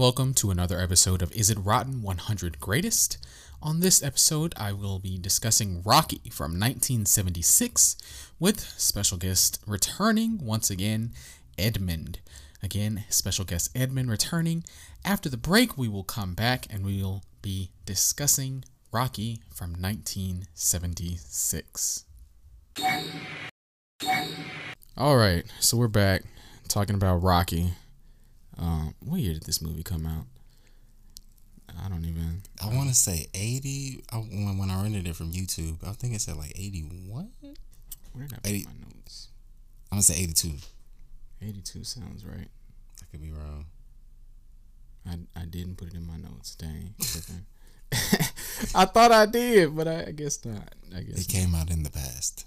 Welcome to another episode of Is It Rotten 100 Greatest? On this episode, I will be discussing Rocky from 1976 with special guest returning once again, Edmund. Again, special guest Edmund returning. After the break, we will come back and we will be discussing Rocky from 1976. All right, so we're back talking about Rocky. Um, what year did this movie come out? I don't even. I want to say 80. I, when, when I rented it from YouTube, I think it said like 81. Where did I put my notes? I'm to say 82. 82 sounds right. I could be wrong. I, I didn't put it in my notes. Dang. I thought I did, but I, I guess not. I guess It came out in the past.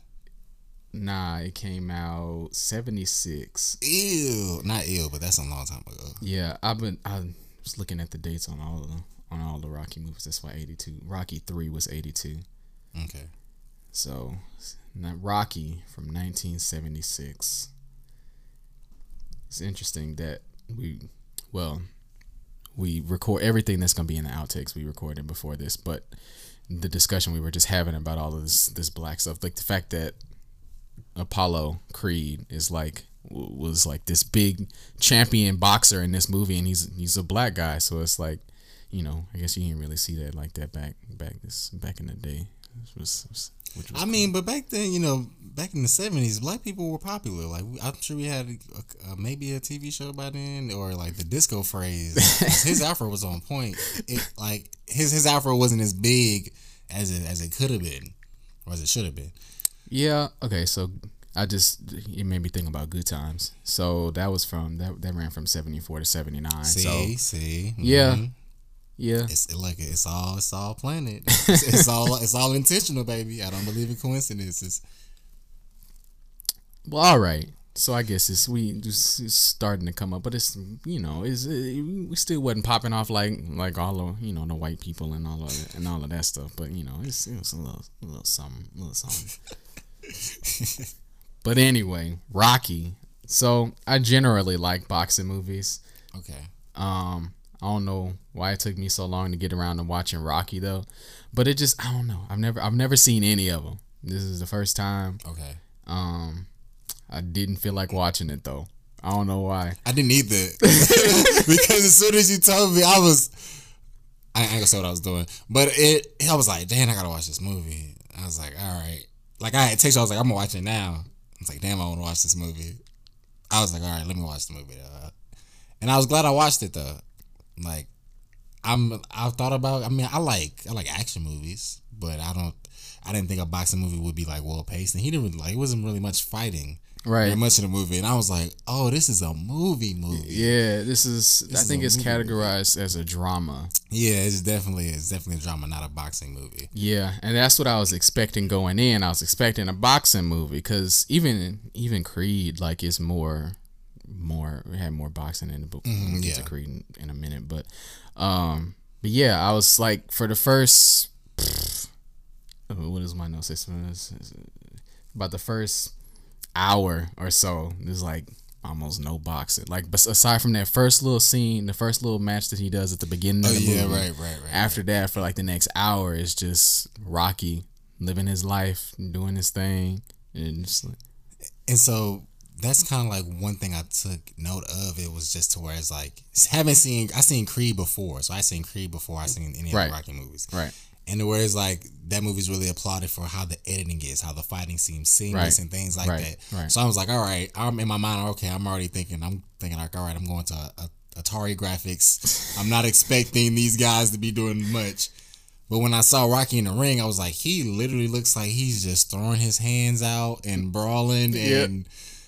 Nah, it came out 76. Ew. Not ill, but that's a long time ago. Yeah, I've been I was looking at the dates on all of them, on all the Rocky movies. That's why 82. Rocky 3 was 82. Okay. So, now Rocky from 1976. It's interesting that we well, we record everything that's going to be in the outtakes we recorded before this, but the discussion we were just having about all of this this black stuff, like the fact that Apollo Creed is like was like this big champion boxer in this movie, and he's he's a black guy, so it's like, you know, I guess you didn't really see that like that back back this back in the day. Which was, was- which was I mean, but back then, you know, back in the 70s, black people were popular. Like, I'm sure we had a, a, maybe a TV show by then, or like the disco phrase. his afro was on point. It, like, his, his afro wasn't as big as it, as it could have been, or as it should have been. Yeah. Okay. So I just it made me think about Good Times. So that was from that that ran from seventy four to seventy nine. See, So see, yeah, mhm. yeah. It's it, like it's all it's all planned. It's, it's all it's all intentional, baby. I don't believe in coincidences. Well, all right. So I guess it's we just it's starting to come up, but it's you know is we still wasn't popping off like like all of you know the white people and all of and all of that stuff. But you know it's it was a little a little something a little something. but anyway, Rocky. So I generally like boxing movies. Okay. Um, I don't know why it took me so long to get around to watching Rocky though, but it just I don't know. I've never I've never seen any of them. This is the first time. Okay. Um, I didn't feel like watching it though. I don't know why. I didn't either because as soon as you told me, I was I ain't gonna say what I was doing, but it I was like, damn, I gotta watch this movie. I was like, all right. Like I had text I was like, I'm gonna watch it now. I was like, damn, I want to watch this movie. I was like, all right, let me watch the movie. Uh, and I was glad I watched it though. Like, I'm I thought about. I mean, I like I like action movies, but I don't. I didn't think a boxing movie would be like well paced, and he didn't really, like. It wasn't really much fighting Right. very much in the movie, and I was like, oh, this is a movie movie. Yeah, this is. I is think it's movie. categorized as a drama. Yeah, it's definitely it's definitely a drama, not a boxing movie. Yeah, and that's what I was expecting going in. I was expecting a boxing movie because even even Creed like is more more it had more boxing in the book. we'll get to yeah. Creed in, in a minute, but um, but yeah, I was like for the first. uh, what is my notes? It's- it's- it's About the first hour or so, there's like almost no boxing. Like, but aside from that first little scene, the first little match that he does at the beginning of Oh the yeah, movie, right, right, right. after that for like the next hour is just Rocky living his life, doing his thing, and just like, And so that's kind of like one thing I took note of. It was just to where it's like haven't seen I seen Creed before, so I seen Creed before I seen any of Right. the Rocky movies. right, And where it's like that movie's really applauded for how the editing is, how the fighting seems seamless Right. and things like Right. that. Right. So I was like, all right, I'm in my mind. Okay, I'm already thinking. I'm thinking like, all right, I'm going to a, Atari graphics. I'm not expecting these guys to be doing much. But when I saw Rocky in the ring, I was like, he literally looks like he's just throwing his hands out and brawling. Yep.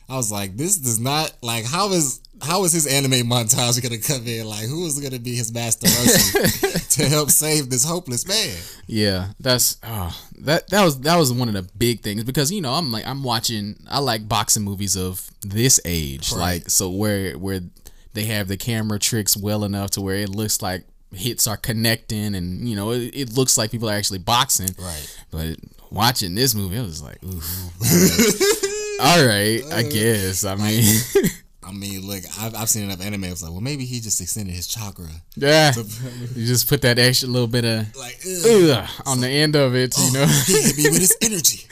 I was like, this does not like how is how is his anime montage gonna come in? Like, who is gonna be his master to help save this hopeless man? yeah. That's oh, that that was that was one of the big things because you know I'm like I'm watching I like boxing movies of this age, Right. like so where where they have the camera tricks well enough to where it looks like hits are connecting and you know it, it looks like people are actually boxing Right. but watching this movie, I was like, oof. All right, I guess. I mean, I mean, look, I've, I've seen enough anime. It's like, well, maybe he just extended his chakra. Yeah, you just put that extra little bit of Like, ugh, on the end of it, you oh, know. he hit me with his energy.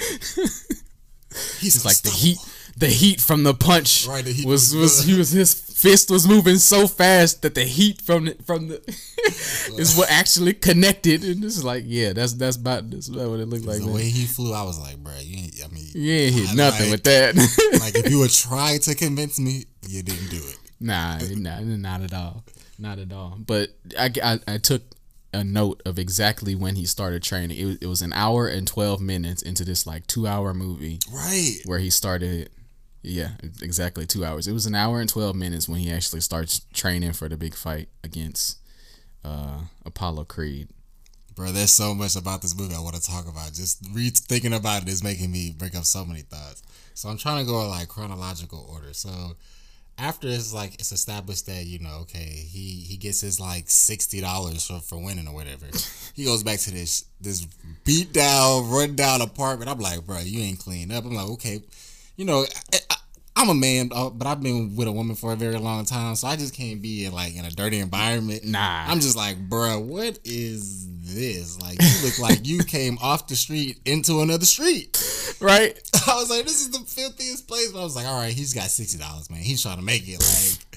He's It's like the heat, the heat from the punch Right, the heat was from- was he was his fist was moving so fast that the heat from the from the is what actually connected, and is like, yeah, that's that's about that's about what it looked like. The man. way he flew, I was like, bro, you I mean, You ain't hit nothing like- with that. like if you would try to convince me, you didn't do it. Nah, nah, not at all, not at all. But I, I, I took a note of exactly when he started training. It was, it was an hour and twelve minutes into this like two hour movie Right. where he started. Yeah, exactly two hours. It was an hour and twelve minutes when he actually starts training for the big fight against uh, Apollo Creed. Bro, there's so much about this movie I want to talk about. Just re thinking about it is making me bring up so many thoughts. So I'm trying to go in like chronological order. So after it's like it's established that you know, okay, he he gets his like sixty dollars for, for winning or whatever. he goes back to this this beat down, run down apartment. I'm like, bro, you ain't clean up. I'm like, okay, you know. I, I, I'm a man, uh, but I've been with a woman for a very long time, so I just can't be in like in a dirty environment. Nah. I'm just like, bruh, what is this? Like, you look like you came off the street into another street. Right? I was like, this is the filthiest place. But I was like, all right, he's got sixty dollars, man. He's trying to make it. Like,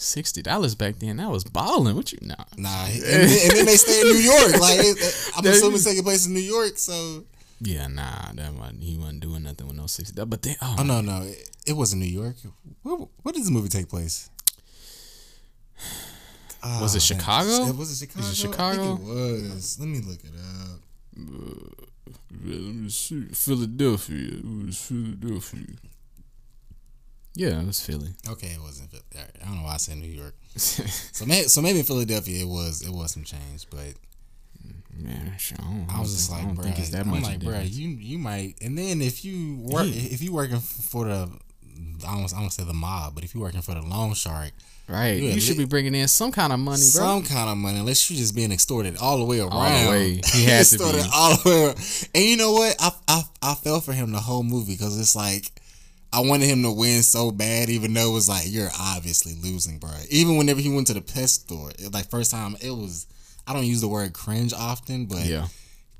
Sixty dollars back then. That was balling. What you nah? nah. And, then, and then they stay in New York. Like, it, I'm assuming it's taking place in New York. So, Yeah, nah. That wasn't, he wasn't doing nothing with no sixty. But they, oh, oh no, no, it, it wasn't New York. Where, where does the movie take place? Was it Oh, man. Chicago? Was it Chicago? It Chicago? it was. Let me look it up. Let me see. Philadelphia. It was Philadelphia. Yeah, it was Philly. Okay, it wasn't. Phil- all right, I don't know why I said New York. So maybe, so maybe in Philadelphia it was it was some change, but Man, I, don't, I was just think, like, I don't think it's that I'm much. like, bro, you you might, and then if you work, Yeah. if you working for the, I don't, I don't say the mob, but if you working for the loan shark, right? you You, should le- be bringing in some kind of money, bro. some kind of money, unless you're just being extorted all the way around. the way. He had to extorted be. all the way. Around. And you know what? I I I fell for him the whole movie because it's like. I wanted him to win so bad, even though it was like you're obviously losing, bro. Even whenever he went to the pet store, it, like first time, it was. I don't use the word cringe often, but yeah.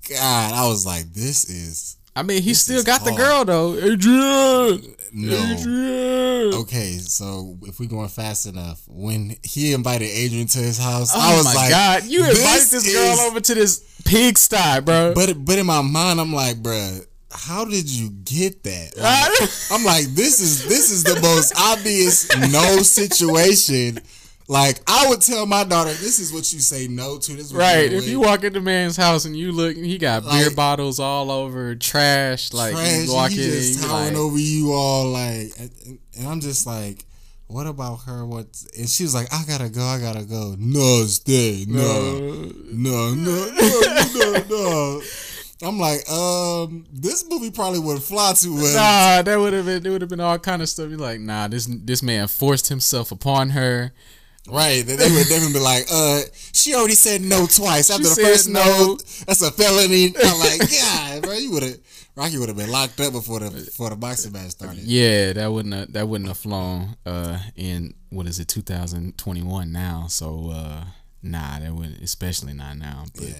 God, I was like, this is I mean, he still got the girl though. Adrian. no. Adrian. Okay, so if we're going fast enough, when he invited Adrian to his house, Oh I was my like, god! You invited this this, girl is- over to this pigsty, bro. But but in my mind, I'm like, bruh, how did you get that? Like, I'm like, this is this is the most obvious no situation. Like I would tell my daughter, this is what you say no to. This is what Right. you If you walk into man's house and you look, he got beer bottles all over, trash. Like trash, you walk he in, just towering like, over you all like, and, and I'm just like. What about her? What? And she was like, "I gotta go. I gotta go. No, stay. No, no, no, no, no, no." I'm like, um, this movie probably wouldn't fly too well. Nah, that would have been. It would have been all kind of stuff. You're like, nah, this this man forced himself upon her. Right. They they would definitely be like, uh, she already said no twice. After the first no, no. that's a felony. I'm like, yeah, bro, you would have Rocky would have been locked up before the before the boxing match started. Yeah, that wouldn't have, that wouldn't have flown. Uh, in what is it, 2021 now? So uh, nah, that wouldn't, especially not now. But Yeah.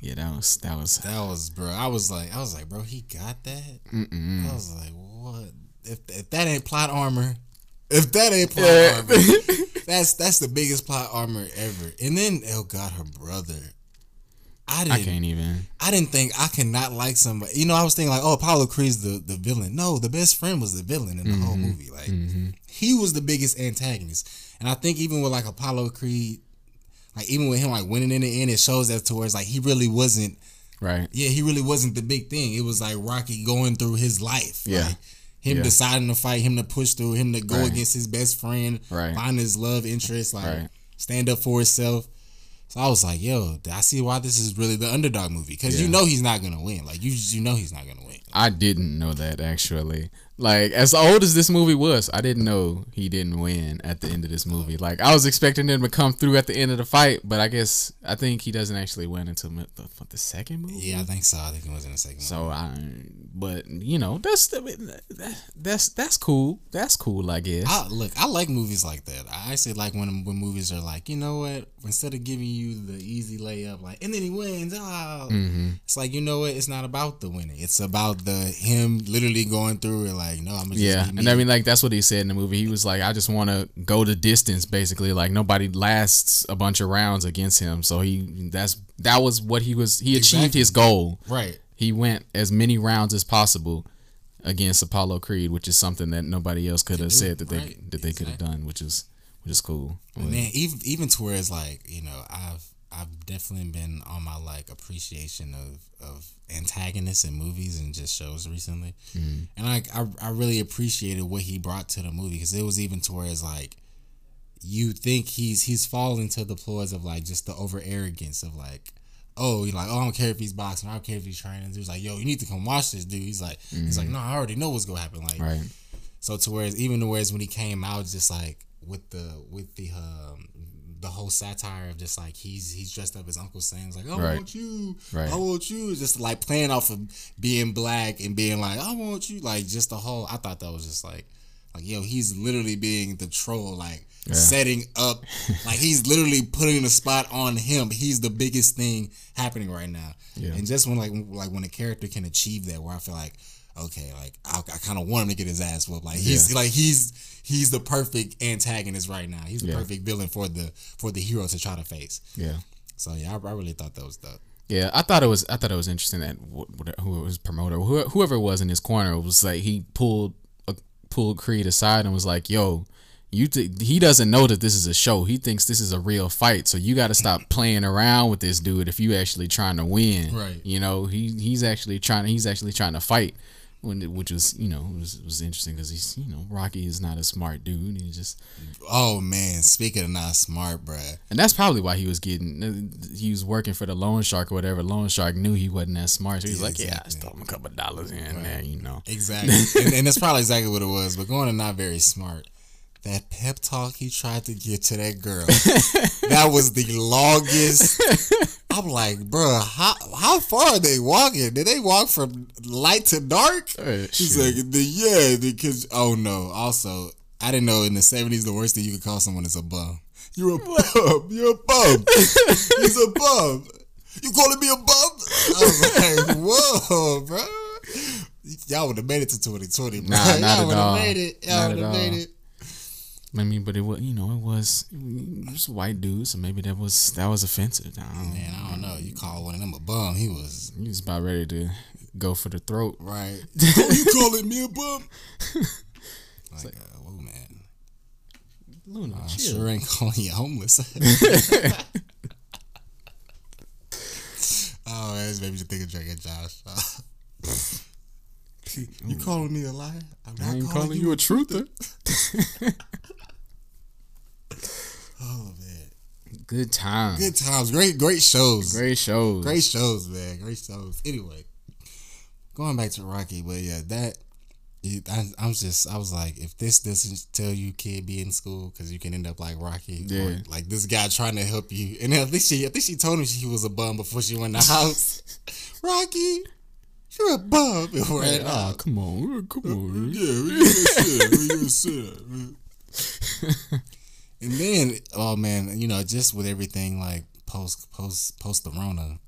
yeah, that was that was. That was bro. I was like, I was like, bro, he got that. Mm-mm. I was like, what? If if that ain't plot armor, if that ain't plot Yeah. armor, that's that's the biggest plot armor ever. And then Elle got her brother. I I didn't. can't even. I didn't think I cannot like somebody. You know, I was thinking like, oh, Apollo Creed's the, the villain. No, the best friend was the villain in the whole Mm-hmm. movie. Like he was the biggest antagonist. And I think even with like Apollo Creed, like even with him like winning in the end, it shows that towards like he really wasn't. Right. Yeah, he really wasn't the big thing. It was like Rocky going through his life. Yeah. Like, him Yeah. deciding to fight, him to push through, him to go Right. against his best friend, Right. find his love interest, like Right. stand up for himself. So I was like, yo, I see why this is really the underdog movie because you know he's not gonna win. Like you, you know he's not gonna win. I didn't know that actually. Like as old as this movie was, I didn't know he didn't win at the end of this movie. Like I was expecting him to come through at the end of the fight, but I guess I think he doesn't actually win until the, the, the second movie. Yeah, I think so. I think it was in the second. So I, but you know, that's that's that's cool. That's cool, I guess. I, look, I like movies like that. I actually like when when movies are like, you know what? Instead of giving you the easy layup, like, and then he wins. Oh, mm-hmm. it's like you know what? It's not about the winning. It's about the him literally going through it. Like, no, I'm just yeah. And I mean, like that's what he said in the movie. He was like, I just want to go the distance, basically. Like nobody lasts a bunch of rounds against him. So he that's that was what he was. He achieved Exactly. his goal. right. He went as many rounds as possible against Apollo Creed, which is something that nobody else could have said that they that they could have done, which is which is cool. Man, even even to where it's like you know I've I've definitely been on my like appreciation of of antagonists in movies and just shows recently, Mm-hmm. and like I I really appreciated what he brought to the movie because it was even to where it's like you think he's he's falling to the ploys of like just the over arrogance of like. Oh, you're like, oh, I don't care if he's boxing. I don't care if he's training. He's like, yo, you need to come watch this, dude. He's like, he's like, no, I already know what's gonna happen. Like, Right. so to whereas even to whereas when he came out, just like with the with the um the whole satire of just like he's he's dressed up as Uncle Sam's like I Right. want you, Right. I want you, just like playing off of being black and being like I want you, like just the whole. I thought that was just like like yo, he's literally being the troll, like setting up, like he's literally putting the spot on him. He's the biggest thing happening right now, Yeah. and just when like like when a character can achieve that, where I feel like okay, like I, I kind of want him to get his ass whooped. Like he's Yeah. like he's he's the perfect antagonist right now. He's the Yeah. perfect villain for the for the hero to try to face. Yeah. So yeah, I, I really thought that was dope. Yeah, I thought it was. I thought it was interesting that wh- wh- who was promoter, whoever it was in his corner, was like he pulled a, pulled Creed aside and was like, "Yo, you th- he doesn't know that this is a show. He thinks this is a real fight. So you got to stop playing around with this dude if you actually trying to win. Right. You know, he he's actually trying. He's actually trying to fight." When, which was you know was was interesting because he's you know Rocky is not a smart dude he just Oh man, speaking of not smart, bruh. and that's probably why he was getting. Uh, he was working for the loan shark or whatever. Loan shark knew he wasn't that smart, so he's Yeah, like, "Yeah, I exactly. throw him a couple of dollars in there, you know." Exactly, and, and that's probably exactly what it was. But going to not very smart. That pep talk he tried to get to that girl, that was the longest. I'm like, bruh, how how far are they walking? Did they walk from light to dark? He's shit. like, the, yeah, because oh no. Also, I didn't know in the '70s the worst thing you could call someone is a bum. You're a bum. You're a bum. He's a bum. You calling me a bum? I was like, whoa, bro. Y'all would have made it to 2020, bro. Nah, not Y'all would have made it. Y'all would have made all. it. I mean, but it was, you know, it was, it was a white dude, so maybe that was that was offensive. I don't know. Man, I don't know. You call one of them a bum. He was He was about ready to go for the throat. right. you calling me a bum? like, uh, whoa, man. Luna, I chill. sure ain't calling you homeless. oh, made me just think of Drake Josh. you calling me a liar? I'm I ain't calling you a truther. Oh man, Good times. good times, great, great shows, Great shows. great shows, man, great shows. Anyway, going back to Rocky, but yeah, that I, I was just, I was like, if this doesn't tell you, kid, be in school because you can end up like Rocky, or like this guy trying to help you. And I think she, I think she told him she was a bum before she went to the house. Rocky, you're a bum. And like, oh, come on, come on. Yeah, we good shit. We good shit. and then, oh man, you know, just with everything like post post post the Rona,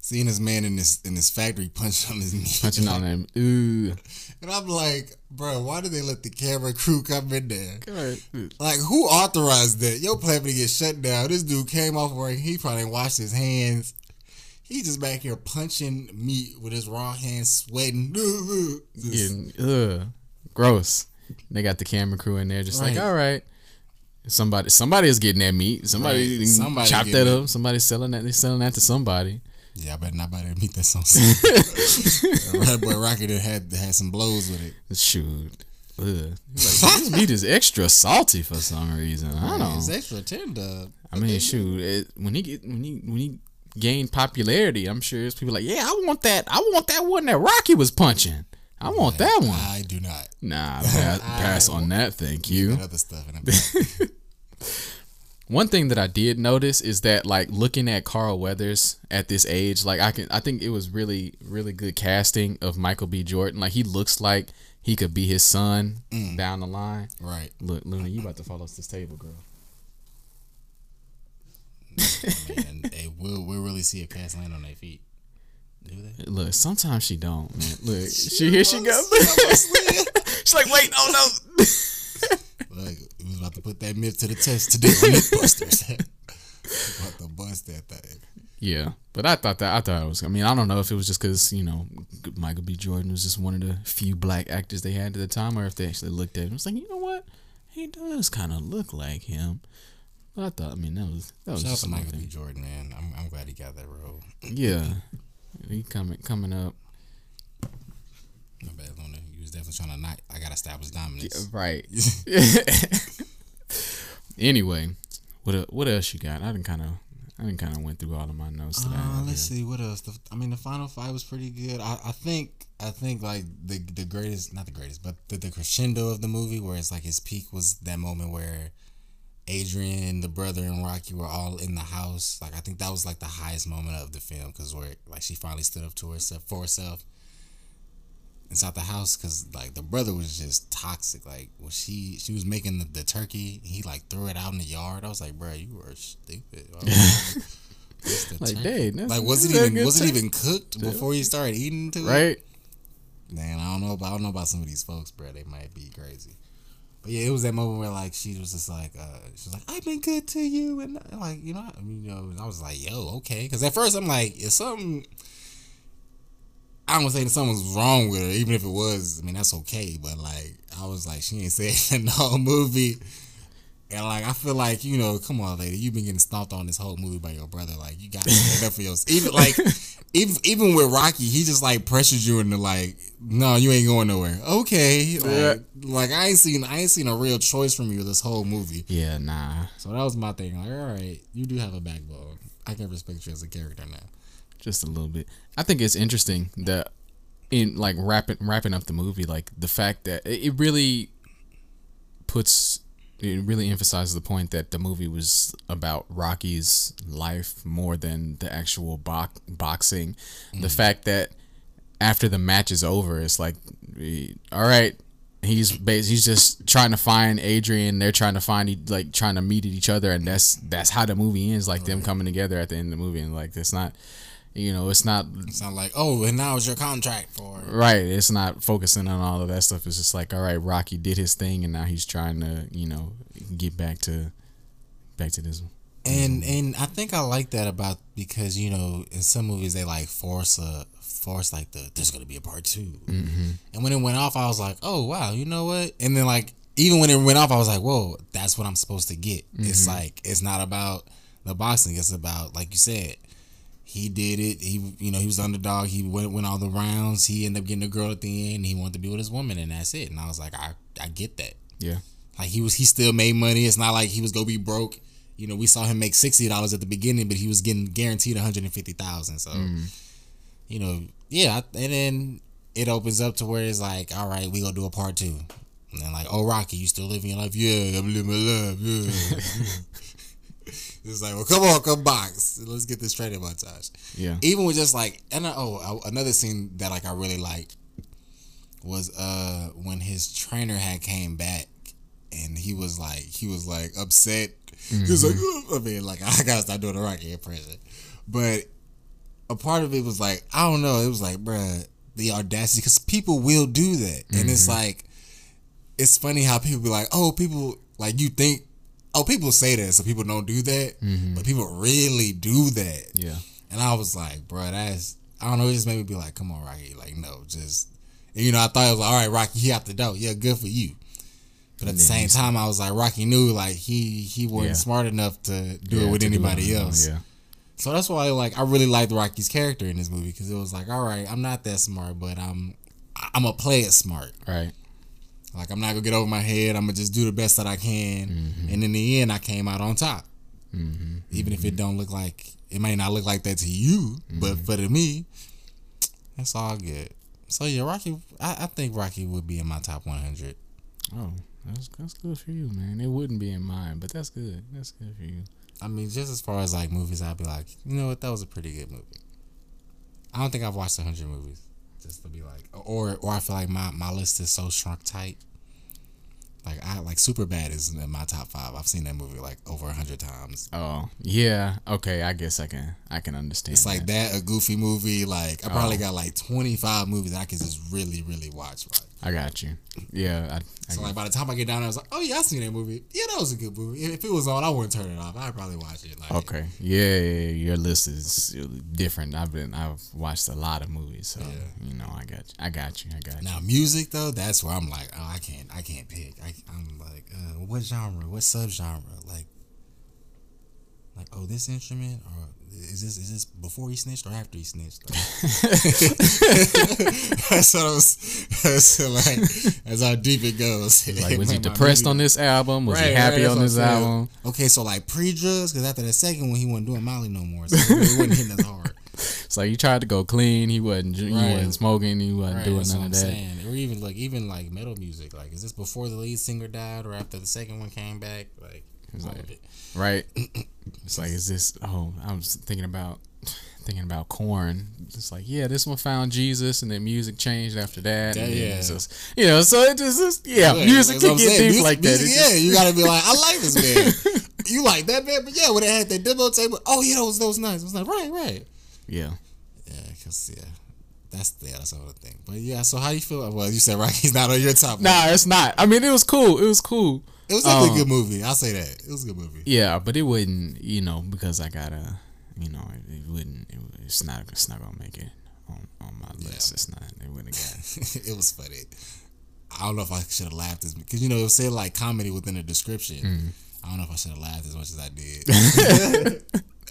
seeing this man in this in this factory punch on his knee, Punching on him. Ooh. and I'm like, bro, why did they let the camera crew come in there? God. Like, who authorized that? Your plan to get shut down. This dude came off work. He probably didn't his hands. He just back here punching meat with his raw hands, sweating. Getting, ugh. Gross. They got the camera crew in there, just Right. like, all right. Somebody, somebody is getting that meat. Somebody, Right. Somebody chop that it. up. Somebody's selling that. They're selling that to somebody. Yeah, I better not buy that meat that's on sale. Red Boy Rocket had had some blows with it. Shoot. Like, this meat is extra salty for some reason. I don't know. It's extra tender. I mean, shoot. It, when he get when he when he gained popularity, I'm sure it's people like, yeah, I want that. I want that one that Rocky was punching. I want that one. I do not. Nah, pass, pass on that. Thank you. Other stuff. One thing that I did notice is that like looking at Carl Weathers at this age, like I can I think it was really really good casting of Michael B. Jordan. Like he looks like he could be his son mm. down the line. right. Look, Luna, you about to fall off this table, girl. Man, they will we'll really see a cast land on their feet. Do they? Look, sometimes she don't. Man. Look, she here she goes. She's like, wait, oh no. Look, we was about to put that myth to the test today on Mythbusters. about to bust that thing. Yeah, but I thought that I thought it was. I mean, I don't know if it was just because you know Michael B. Jordan was just one of the few black actors they had at the time, or if they actually looked at him, was like, you know what, he does kind of look like him. But I thought, I mean, that was that was Shout out to Michael B. Jordan, man. I'm, I'm glad he got that role. Yeah, he coming coming up. My bad, Luna. You was definitely trying to not. I got to establish dominance. Right. anyway, what what else you got? I didn't kind of I didn't kind of went through all of my notes today. Uh, let's see what else. The, I mean, the final fight was pretty good. I, I think I think like the the greatest, not the greatest, but the, the crescendo of the movie, where it's like his peak was that moment where Adrian, the brother, and Rocky were all in the house. Like I think that was like the highest moment of the film because where like she finally stood up to herself for herself inside the house because like the brother was just toxic. Like when she she was making the, the turkey, he like threw it out in the yard. I was like, bro, you are stupid. Why would you- What's the Like, turkey? dang, that's- like was it even was it even cooked before you started eating to it? right? Man, I don't know about I don't know about some of these folks, bro. They might be crazy. But yeah, it was that moment where like she was just like, uh, she was like, "I've been good to you," and like you know, I mean, you know, I was like, "Yo, okay," because at first I'm like, "Is something?" I don't say that something was wrong with her, even if it was. I mean, that's okay. But like, I was like, she ain't said in the whole movie. And like, I feel like you know, come on, lady, you've been getting stomped on this whole movie by your brother. Like, you got to stand up for yourself. Even like, even even with Rocky, he just like pressures you into like, no, you ain't going nowhere. Okay, like, Yeah. like I ain't seen I ain't seen a real choice from you this whole movie. Yeah, nah. So that was my thing. Like, all right, you do have a backbone. I can respect you as a character now. just a little bit. I think it's interesting that in like wrapping wrapping up the movie, like the fact that it it really puts it really emphasizes the point that the movie was about Rocky's life more than the actual bo- boxing. The mm-hmm. fact that after the match is over, it's like, all right, he's bas- he's just trying to find Adrian. They're trying to find like trying to meet each other, and that's that's how the movie ends. Like them coming together at the end of the movie, and like it's not, you know, it's not It's not like, oh, and now it's your contract for. right. It's not focusing on all of that stuff. It's just like, all right, Rocky did his thing, and now he's trying to, you know, get back to back to this. And and I think I like that about because you know in some movies they like force a force like the there's gonna be a part 2 Mm-hmm. and when it went off I was like oh wow you know what and then like even when it went off I was like whoa that's what I'm supposed to get it's Mm-hmm. like it's not about the boxing it's about like you said he did it he you know he was underdog he went went all the rounds he ended up getting a girl at the end he wanted to be with his woman and that's it and I was like I I get that Yeah, like he was, he still made money. It's not like he was gonna be broke. You know, we saw him make sixty dollars at the beginning, but he was getting guaranteed one hundred and fifty thousand. So, mm. you know, yeah. And then it opens up to where it's like, all right, we gonna do a part two. And then like, oh Rocky, you still living your life? Yeah, I'm living my life. Yeah. it's like, well, come on, come box. Let's get this training montage. Yeah, even with just like and I, oh I- another scene that like I really liked was uh when his trainer had came back and he was like he was like upset. He was like "Ugh." I mean like I gotta start doing the Rocky impression. But a part of it was like I don't know. It was like bruh the audacity because people will do that. And it's like it's funny how people be like oh people like you think oh people say that so people don't do that but people really do that yeah. and I was like, bro, that's I don't know. It just made me be like, come on, Rocky. Like, no, just and, you know, I thought it was like, all right, Rocky, he out the door. Yeah, good for you. But at the same time, I was like, Rocky knew like he he wasn't Yeah. smart enough to do Yeah, it with anybody else. Yeah, So that's why like I really liked Rocky's character in this movie because it was like, all right, I'm not that smart, but I'm I'm gonna play it smart. right. Like I'm not gonna get over my head. I'm gonna just do the best that I can. Mm-hmm. And in the end, I came out on top. And even if it mm-hmm. don't look like it may not look like that to you, but mm-hmm. for to me, that's all good. So yeah, Rocky. I, I think Rocky would be in my top 100. Oh, that's that's good for you, man. It wouldn't be in mine, but that's good. That's good for you. I mean, just as far as like movies, I'd be like, you know what, that was a pretty good movie. I don't think I've watched 100 movies just to be like, or or I feel like my my list is so shrunk tight. Like I like Superbad is in my top five. I've seen that movie like over a hundred times. Oh, yeah. Okay, I guess I can I can understand. It's like that. that, a goofy movie. Like I probably oh. got like twenty five movies that I can just really, really watch. Right. I got you. Yeah, I, I So like by the time I get down there, I was like, oh yeah, I seen that movie. Yeah, that was a good movie. If it was on, I wouldn't turn it off. I'd probably watch it. Like Okay. Yeah, yeah, yeah, your list is different. I've been I've watched a lot of movies, so you know I got you. I got you. I got you. Now music though, that's where I'm like, oh, I can't, I can't pick. I, I'm like, uh, what genre, what subgenre? Like, like, oh, this instrument, or is this is this before he snitched or after he snitched? that's what I was. That's like, that's how deep it goes. Like, was he depressed on this album? Was he happy right, on this album? Okay, so like pre-drugs, because after that second one, he wasn't doing Molly no more, so it wasn't hitting as hard. It's like he tried to go clean. He wasn't. He Right. wasn't smoking. He wasn't Right, doing that's none what of I'm that. saying. Or even like even like metal music. Like, is this before the lead singer died or after the second one came back? Like, It's all like- it. right? It's like, is this? Oh, I was thinking about thinking about Korn. It's like, yeah, this one found Jesus, and then music changed after that. Yeah, and yeah. just- you know, so it just, it's- yeah, Yeah, music can get deep Music- like that. music, It yeah, just- you gotta be like, I like this man. you like that man, but yeah, when they had that demo table, oh yeah, that was that was nice. I was like, right, right. yeah. Yeah, cause yeah, that's yeah, that's another thing. But yeah, so how you feel? Well, you said Rocky's not on your top. Nah, it's not. I mean, it was cool. It was cool. It was definitely um, a good movie. I'll say that it was a good movie. Yeah, but it wouldn't, you know, because I gotta, you know, it, it wouldn't. It, it's not. It's not gonna make it on, on my list. It's not. It wouldn't got. it was funny. I don't know if I should have laughed as because you know it said like comedy within the description. Mm. I don't know if I should have laughed as much as I did.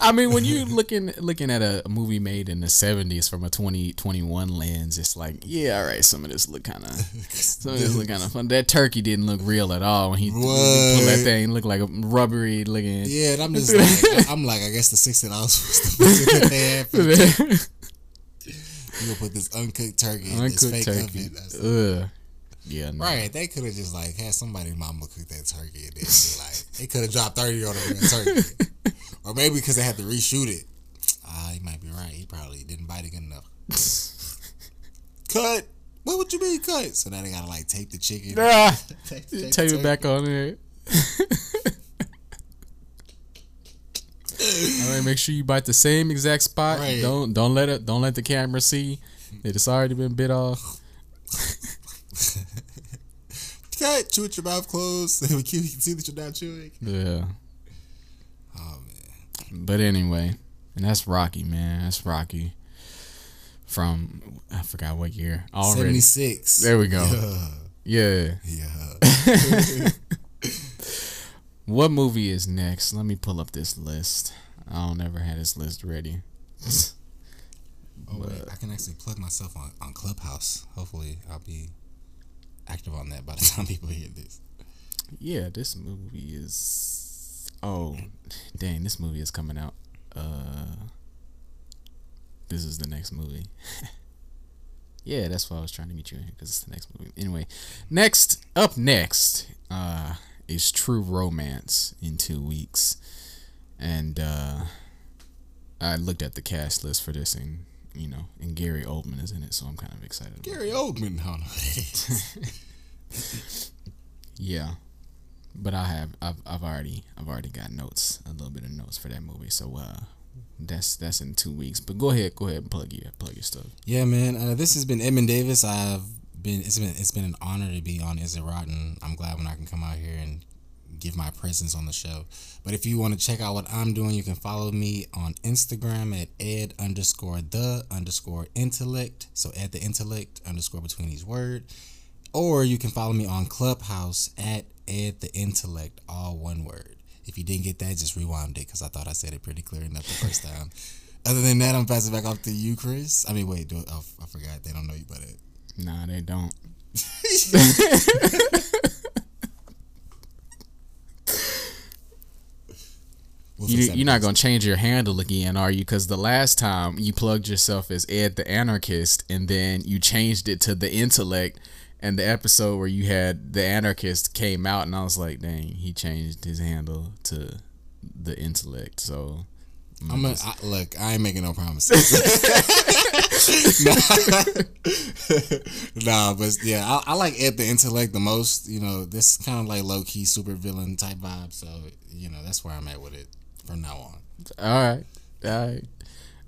I mean, when you looking looking at a movie made in the seventies from a twenty twenty one lens, it's like, yeah, all right, some of this look kind of, some of this look kind of fun. That turkey didn't look real at all when he, pulled that thing. Looked like a rubbery looking. yeah, and I'm just like, I'm like, I guess the sixty dollars was that they had. For, you gonna put this uncooked turkey in this Uncooked fake turkey. oven? Ugh. Yeah. No. Right, they could have just like had somebody mama cook that turkey and then like they could have dropped thirty on the turkey, or maybe because they had to reshoot it. Ah, you might be right. He probably didn't bite it good enough. cut. What would you mean cut? So now they gotta like tape the chicken. Ah, tape, tape tape it back on there. All right, make sure you bite the same exact spot. Right. Don't don't let it don't let the camera see that it's already been bit off. Cut. Chew with your mouth closed. So we can see that you're not chewing. Yeah. Oh man. But anyway, and that's Rocky, man. That's Rocky. From I forgot what year already. Seventy six. There we go. Yeah. Yeah. Yeah. What movie is next? Let me pull up this list. I don't ever had this list ready. Oh wait, I can actually plug myself on, on Clubhouse. Hopefully, I'll be active on that by the time people hear this. Yeah, this movie is. Oh, dang! This movie is coming out. Uh, this is the next movie. yeah, that's why I was trying to meet you in because it's the next movie. Anyway, next up next uh, is True Romance in two weeks, and uh, I looked at the cast list for this, and you know, and Gary Oldman is in it, so I'm kind of excited. Gary Oldman, hold on. Yeah, but I have I've I've already I've already got notes a little bit of notes for that movie. So uh, that's that's in two weeks. But go ahead, go ahead and plug your plug your stuff. yeah, man. Uh, this has been Edmund Davis. I've been it's been it's been an honor to be on Is It Rotten. I'm glad when I can come out here and give my presence on the show. But if you want to check out what I'm doing, you can follow me on Instagram at ed underscore the underscore intellect. So add the intellect underscore between each word. Or you can follow me on Clubhouse at ed the intellect, all one word. If you didn't get that, just rewind it because I thought I said it pretty clear enough the first time. Other than that, I'm passing back off to you, Chris. I mean, wait, do, oh, I forgot. They don't know you by that. Nah, they don't. We'll You, you're not gonna change your handle again, are you? Because the last time you plugged yourself as Ed the Anarchist, and then you changed it to the Intellect, and the episode where you had the Anarchist came out, and I was like, dang, he changed his handle to the Intellect. So mm, I'm a, I, look. I ain't making no promises. nah, but yeah, I, I, like Ed the Intellect the most. You know, this kind of like low key super villain type vibe. So you know, that's where I'm at with it from now on. All right, all right.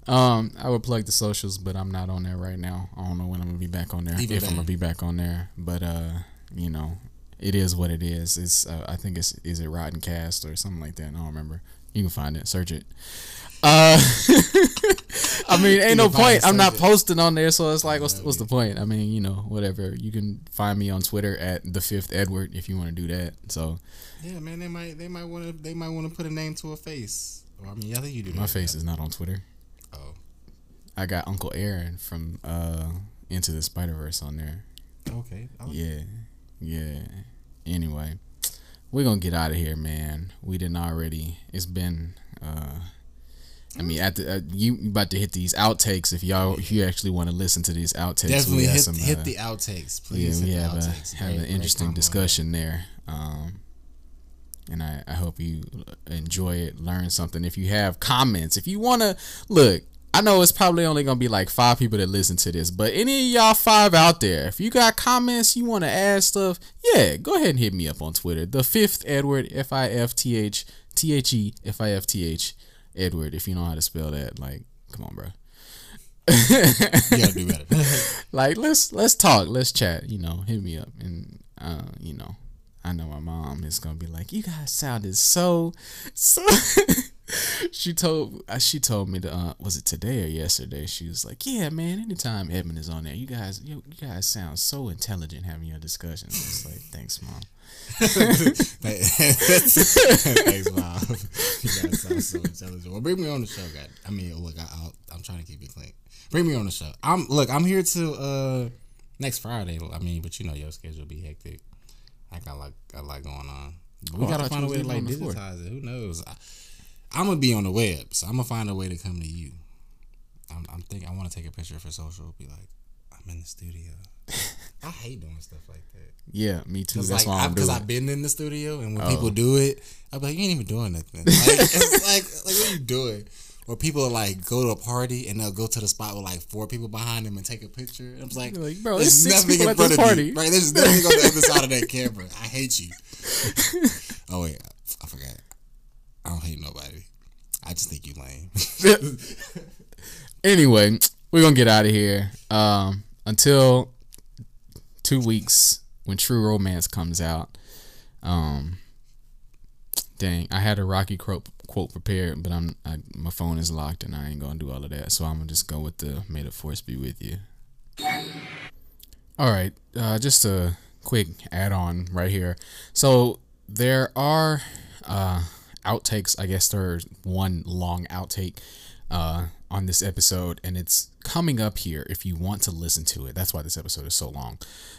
Um, I would plug the socials, but I'm not on there right now. I don't know when I'm gonna be back on there. Even if better. I'm gonna be back on there, but uh, you know, it is what it is. It's uh, I think it's is it Rotten Cast or something like that. I don't remember. You can find it. Search it. Uh, I mean, ain't no point. I'm not posting on there, so it's like, what's what's the point? I mean, you know, whatever. You can find me on Twitter at the Fifth Edward if you want to do that. So, yeah, man, they might they might want to they might want to put a name to a face. Or I mean, I think you do. My face is not on Twitter. Oh, I got Uncle Aaron from uh Into the Spider Verse on there. Okay. Like yeah, yeah. Anyway, we're gonna get out of here, man. We didn't already. It's been. uh I mean, at the uh, you about to hit these outtakes if y'all if you actually want to listen to these outtakes. Definitely hit, some, hit uh, the outtakes, please. Yeah, we have, a, have an interesting discussion there, um, and I, I hope you enjoy it, learn something. If you have comments, if you want to look, I know it's probably only gonna be like five people that listen to this, but any of y'all five out there, if you got comments, you want to add stuff, yeah, go ahead and hit me up on Twitter. The fifth Edward, F I F T H T H E F I F T H. Edward, if you know how to spell that, like, come on, bro. you gotta do better. like, let's let's talk, let's chat. You know, hit me up, and uh, you know, I know my mom is gonna be like, "You guys sounded so so." she told uh, she told me to uh, was it today or yesterday? She was like, "Yeah, man. Anytime Edmund is on there, you guys you, you guys sound so intelligent having your discussions." It's like, thanks, mom. Thanks, mom. you guys sound so intelligent. Well, bring me on the show, guys. I mean, look, I, am trying to keep it clean. Bring me on the show. I'm look. I'm here to uh next Friday. I mean, but you know your schedule be hectic. I got like a lot going on. we oh, gotta find a way to like digitize it. Who knows? I, am gonna be on the web, so I'm gonna find a way to come to you. I'm, I'm thinking I want to take a picture for social. Be like, I'm in the studio. I hate doing stuff like that. Yeah, me too. That's like, why I'm Because I've been in the studio, and when oh. people do it, I'm like, you ain't even doing nothing. Like, it's like, like, what are you doing? Or people like go to a party and they'll go to the spot with like four people behind them and take a picture. I'm like, like bro, there's nothing in front of party. you. Right? There's nothing on the other side of that camera. I hate you. oh wait, I, I forgot. I don't hate nobody. I just think you lame. anyway, we're gonna get out of here. Um, until two weeks when True Romance comes out. Um, dang, I had a Rocky quote, quote prepared, but I'm I, my phone is locked and I ain't gonna do all of that. So I'm gonna just go with the "May the Force be with you." All right, uh, just a quick add-on right here. So there are uh, outtakes. I guess there's one long outtake uh, on this episode, and it's coming up here if you want to listen to it. That's why this episode is so long.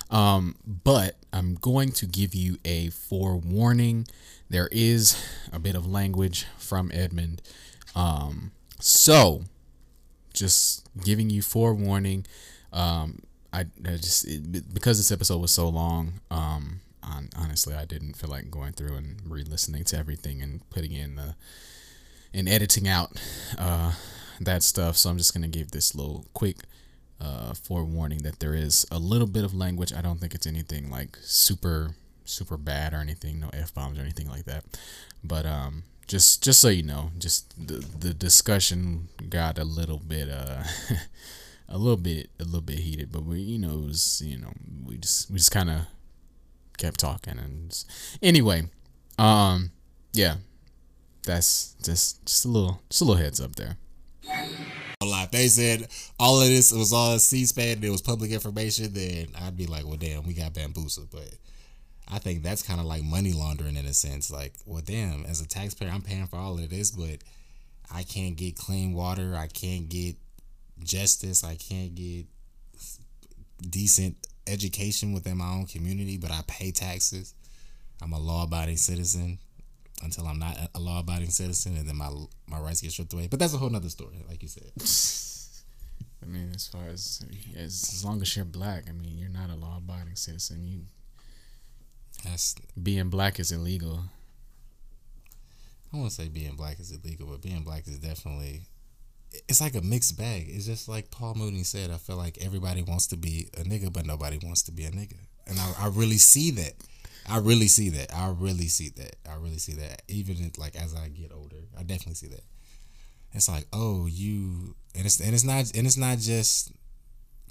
Um, but I'm going to give you a forewarning. There is a bit of language from Edmund. Um, so, just giving you forewarning. Um, I, I just it, because this episode was so long. Um, on, honestly, I didn't feel like going through and re-listening to everything and putting in the and editing out uh, that stuff. So I'm just gonna give this little quick uh, forewarning that there is a little bit of language. I don't think it's anything like super super bad or anything, no f bombs or anything like that. But um, just just so you know, just the the discussion got a little bit uh. a little bit a little bit heated but we you know it was you know we just we just kind of kept talking and just, anyway um yeah that's just just a little just a little heads up there they said all of this was all C-SPAN and it was public information, then I'd be like, well, damn, we got bamboozled. But I think that's kind of like money laundering in a sense. Like, well, damn, as a taxpayer, I'm paying for all of this, but I can't get clean water. I can't get justice. I can't get decent education within my own community, but I pay taxes. I'm a law abiding citizen. until I'm not a law abiding citizen, and then my my rights get stripped away. But that's a whole nother story, like you said. I mean, as far as as, as long as you're black, I mean, you're not a law abiding citizen. You That's being black is illegal. I won't say being black is illegal, but being black is definitely it's like a mixed bag. It's just like Paul Mooney said. I feel like everybody wants to be a nigga, but nobody wants to be a nigga, and I, I really see that. I really see that. I really see that. I really see that. Even in, like as I get older, I definitely see that. It's like, oh, you, and it's and it's not and it's not just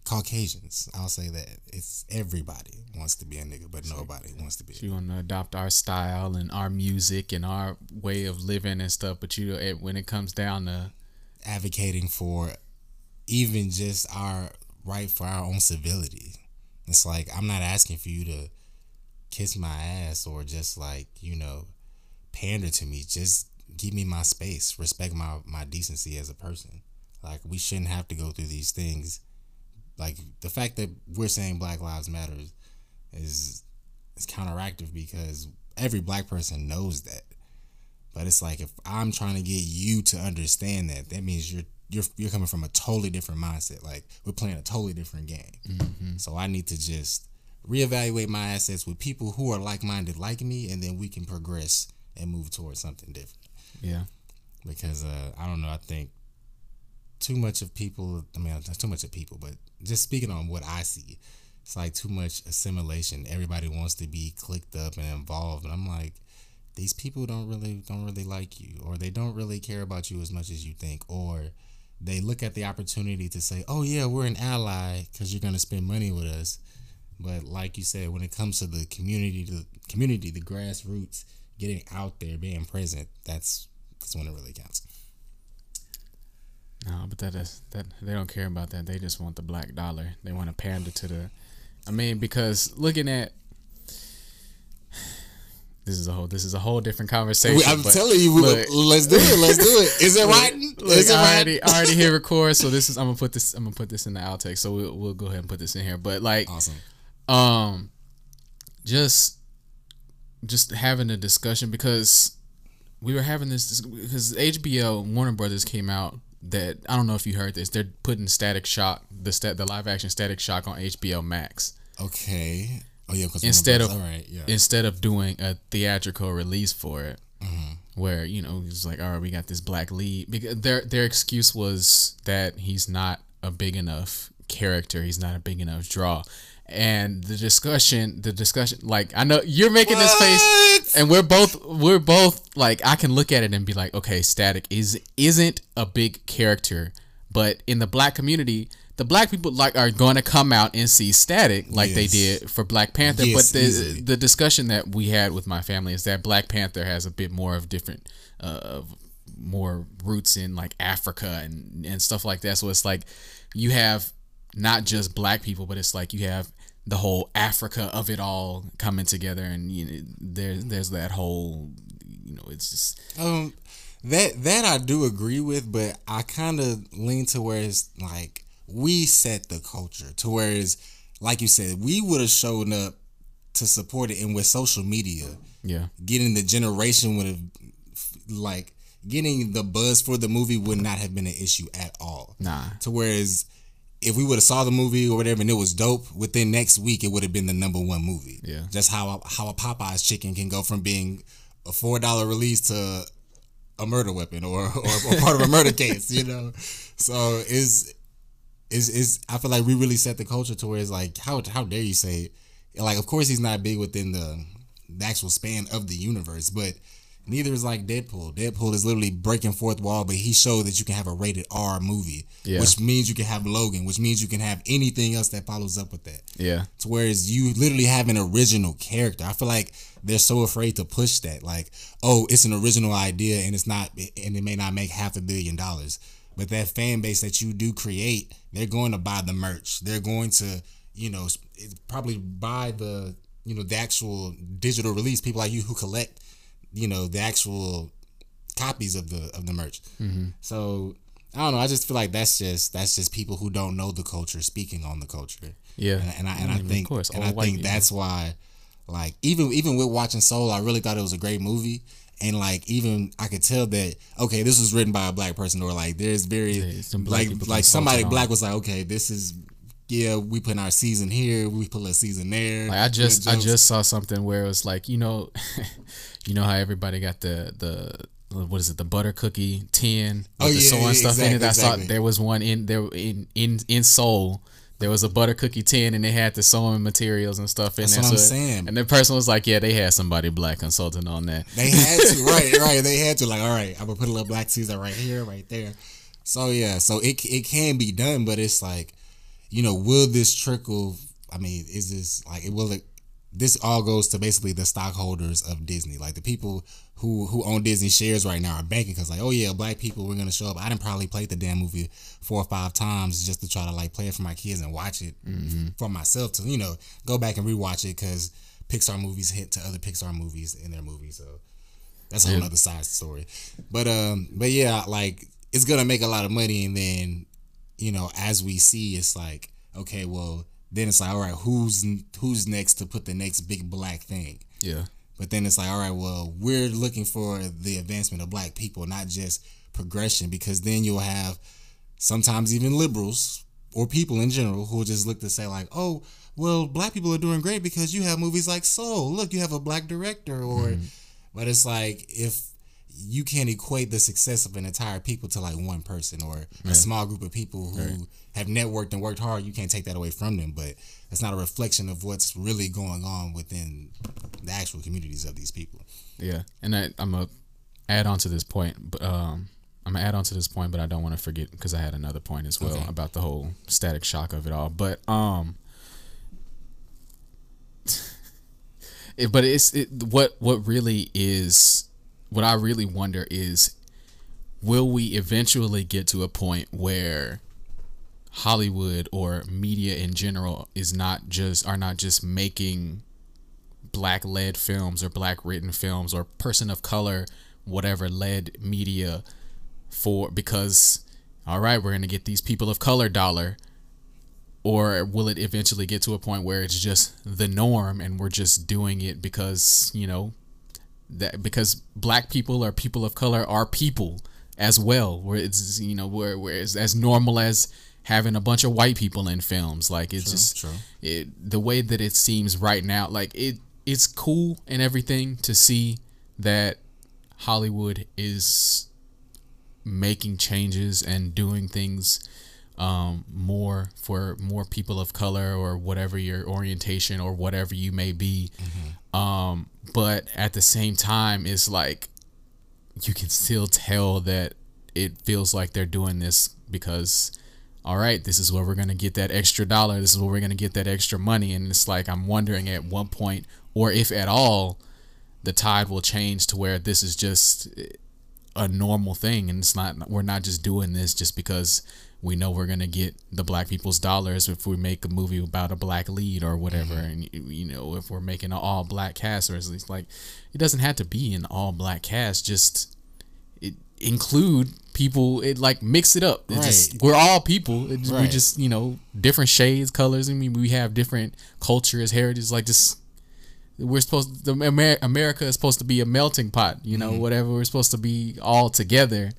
Caucasians. I'll say that it's everybody wants to be a nigga, but nobody wants to be. You want to adopt our style and our music and our way of living and stuff, but you when it comes down to advocating for even just our right for our own civility. It's like I'm not asking for you to kiss my ass or just like, you know, pander to me. Just give me my space. Respect my my decency as a person. Like we shouldn't have to go through these things. Like the fact that we're saying Black Lives Matter is is counteractive because every black person knows that. But it's like if I'm trying to get you to understand that, that means you're you're you're coming from a totally different mindset. Like we're playing a totally different game. Mm-hmm. So I need to just reevaluate my assets with people who are like minded like me, and then we can progress and move towards something different. yeah, Because uh, I don't know, I think too much of people. I mean, not too much of people, but just speaking on what I see, it's like too much assimilation. Everybody wants to be clicked up and involved, and I'm like, these people don't really don't really like you, or they don't really care about you as much as you think, or they look at the opportunity to say, "Oh yeah, we're an ally because you're gonna spend money with us." But like you said, when it comes to the community, the community, the grassroots, getting out there, being present, that's that's when it really counts. no, but that is that they don't care about that. They just want the black dollar. They want to pander to the. I mean, because looking at this is a whole this is a whole different conversation. I'm telling you, we, look, let's do it. Let's do it. Is it right? Is it I already, I already hit record, so this is I'm gonna put this I'm gonna put this in the outtake. So we'll we'll go ahead and put this in here. But like, Awesome. um, just just having a discussion because we were having this because HBO Warner Brothers came out that I don't know if you heard this. They're putting Static Shock the stat the live action Static Shock on HBO Max Okay. Oh yeah, Instead of- right, yeah. instead of doing a theatrical release for it. Mm-hmm. Where you know it's like, all right, we got this black lead. Because their their excuse was that he's not a big enough character. He's not a big enough draw. And the discussion, the discussion, like I know you're making this face, and we're both we're both like I can look at it and be like, okay, Static is isn't a big character, but in the black community, the black people like are going to come out and see Static like they did for Black Panther. Yes, but the easily. the discussion that we had with my family is that Black Panther has a bit more of different, uh, of more roots in like Africa and and stuff like that. So it's like you have not just black people, but it's like you have the whole Africa of it all coming together, and you know, there's there's that whole, you know, it's just Um, that that I do agree with, but I kind of lean to where it's like we set the culture to where it's like you said, we would have shown up to support it, and with social media, yeah, getting the generation would have like getting the buzz for the movie would not have been an issue at all. nah, To whereas if we would have saw the movie or whatever and it was dope, within next week it would have been the number one movie. Yeah. Just how a, how a Popeyes chicken can go from being a four dollar release to a murder weapon or, or, or part of a murder case, you know. So is is is I feel like we really set the culture to where it's like how how dare you say it? like of course he's not big within the the actual span of the universe, but neither is like Deadpool. Deadpool is literally breaking fourth wall, but he showed that you can have a rated R movie, Yeah. which means you can have Logan, which means you can have anything else that follows up with that. yeah, To whereas you literally have an original character. I feel like they're so afraid to push that. Like, oh, it's an original idea and it's not and it may not make half a billion dollars. But that fan base that you do create, they're going to buy the merch. They're going to, you know, probably buy the, you know, the actual digital release. People like you who collect, you know, the actual copies of the of the merch. So I don't know. I just feel like that's just that's just people who don't know the culture speaking on the culture. yeah, And, and I and I Mm, of think course, and I think people. that's why, like even even with watching Soul, I really thought it was a great movie. And like even I could tell that okay, this was written by a black person, or like there's very Yeah, like like somebody on. black was like, okay, this is yeah, we put our season here, we put a season there. Like I just I just saw something where it was like you know, you know how everybody got the the what is it the butter cookie tin oh, with Oh, the yeah, soy yeah, and stuff in it. exactly, I saw exactly. there was one in there in in in Soul. There was a butter cookie tin and they had the sewing materials and stuff in That's there. what I'm So- saying. And the person was like, "Yeah, they had somebody black consulting on that." They had to, right, right. They had to, like, all right, I'm gonna put a little black Caesar right here, right there. So yeah, so it it can be done, but it's like, you know, will this trickle? I mean, is this like it will it? This all goes to basically the stockholders of Disney, like the people who who own Disney shares right now are banking because like, oh yeah, black people, we're gonna show up. I didn't probably play the damn movie four or five times just to try to like play it for my kids and watch it for myself to you know go back and rewatch it because Pixar movies hit to other Pixar movies in their movies, so that's a whole Yeah. other side story. But um, but yeah, like it's gonna make a lot of money, and then you know, as we see, it's like okay, well, then it's like all right, who's who's next to put the next big black thing? Yeah, But then it's like, all right, well, we're looking for the advancement of black people, not just progression, because then you'll have sometimes even liberals or people in general who will just look to say like, oh, well, black people are doing great because you have movies like Soul. Look, you have a black director, or, mm-hmm. but it's like if you can't equate the success of an entire people to like one person or a small group of people who have networked and worked hard, you can't take that away from them. But it's not a reflection of what's really going on within the actual communities of these people. yeah. And I, I'm gonna add on to this point, but um, I'm gonna add on to this point, but I don't want to forget because I had another point as well Okay. about the whole static shock of it all. But um, it, but it's it, what what really is what I really wonder is will we eventually get to a point where Hollywood or media in general is not just are not just making black led films or black written films or person of color whatever led media for because all right we're going to get these people of color dollar or will it eventually get to a point where it's just the norm and we're just doing it because you know that because black people or people of color are people as well where it's you know where, where it's as normal as having a bunch of white people in films like it's just true. it the way that it seems right now like it it's cool and everything to see that hollywood is making changes and doing things um, more for more people of color or whatever your orientation or whatever you may be. Um, but at the same time, it's like you can still tell that it feels like they're doing this because, all right, this is where we're going to get that extra dollar. This is where we're going to get that extra money. And it's like, I'm wondering at one point, or if at all, the tide will change to where this is just a normal thing and it's not we're not just doing this just because we know we're gonna get the black people's dollars if we make a movie about a black lead or whatever. Mm-hmm. And you- know if we're making an all black cast or at least like it doesn't have to be an all black cast just it, include people it like mix it up. It just Right. we're all people. It, we just you know different shades colors. I mean we have different cultures heritage like just we're supposed the Amer- America is supposed to be a melting pot, you know, mm-hmm. whatever. We're supposed to be all together.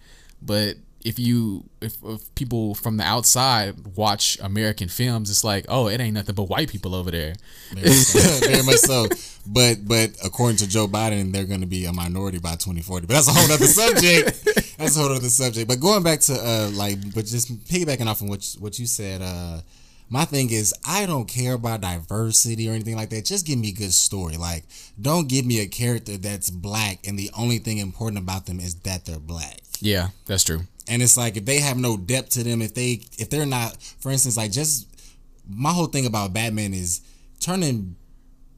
But if you if, if people from the outside watch American films, it's like, oh, it ain't nothing but white people over there. Very, so- very much so. But but according to Joe Biden, they're going to be a minority by 2040. But that's a whole other subject. That's a whole other subject. But going back to uh like, but just piggybacking off of what you- what you said, uh, my thing is I don't care about diversity or anything like that. Just give me a good story. Like, don't give me a character that's black and the only thing important about them is that they're black. Yeah, that's true. And it's like if they have no depth to them, if they if they're not, for instance, like just my whole thing about Batman is turning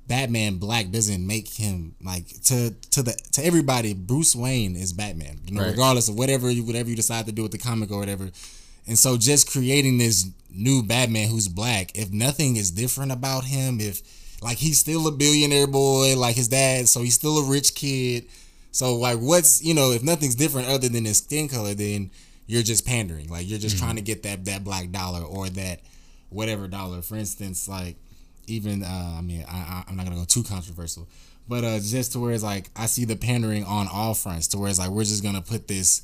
Batman black doesn't make him like to to the to everybody. Bruce Wayne is Batman, you know, Right. regardless of whatever you whatever you decide to do with the comic or whatever. And so, just creating this new Batman who's black, if nothing is different about him, if like he's still a billionaire boy, like his dad, so he's still a rich kid. So like, what's you know, if nothing's different other than his skin color, then you're just pandering. Like you're just trying to get that that black dollar or that whatever dollar. For instance, like even uh, I mean I, I I'm not gonna go too controversial, but uh, just to where it's like I see the pandering on all fronts to where it's like we're just gonna put this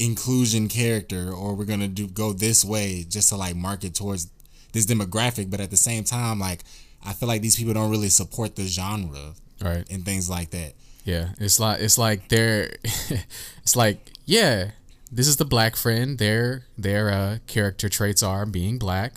inclusion character or we're gonna do go this way just to like market towards this demographic, but at the same time like I feel like these people don't really support the genre Right. and things like that. Yeah, it's like it's like they're it's like yeah, this is the black friend. Their their uh, character traits are being black,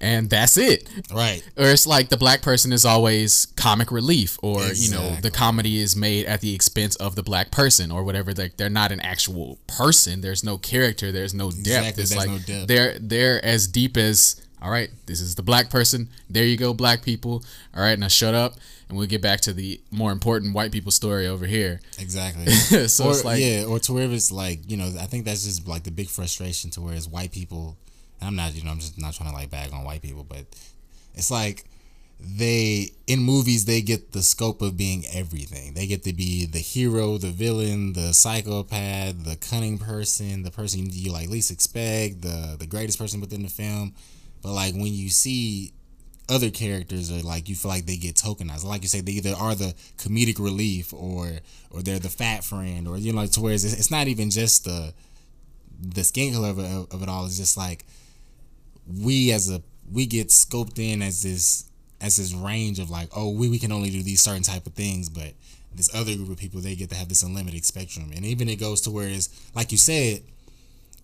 and that's it. Right. Or it's like the black person is always comic relief, or you know the comedy is made at the expense of the black person, or whatever. Like they're not an actual person. There's no character. There's no depth. Exactly, It's there's like no depth. they're they're as deep as all right. This is the black person. There you go, black people. All right, now shut up, and we'll get back to the more important white people story over here. Exactly. so or, it's like yeah, or to where it's like you know, I think that's just like the big frustration to where it's white people. And I'm not, you know, I'm just not trying to like bag on white people, but it's like they in movies they get the scope of being everything. They get to be the hero, the villain, the psychopath, the cunning person, the person you like least expect, the the greatest person within the film. But like when you see other characters are like you feel like they get tokenized. Like you say, they either are the comedic relief or or they're the fat friend or you know to where it's, it's not even just the the skin color of it, of it all. It's just like we as a we get scoped in as this as this range of like oh we, we can only do these certain type of things but this other group of people they get to have this unlimited spectrum and even it goes to where it's like you said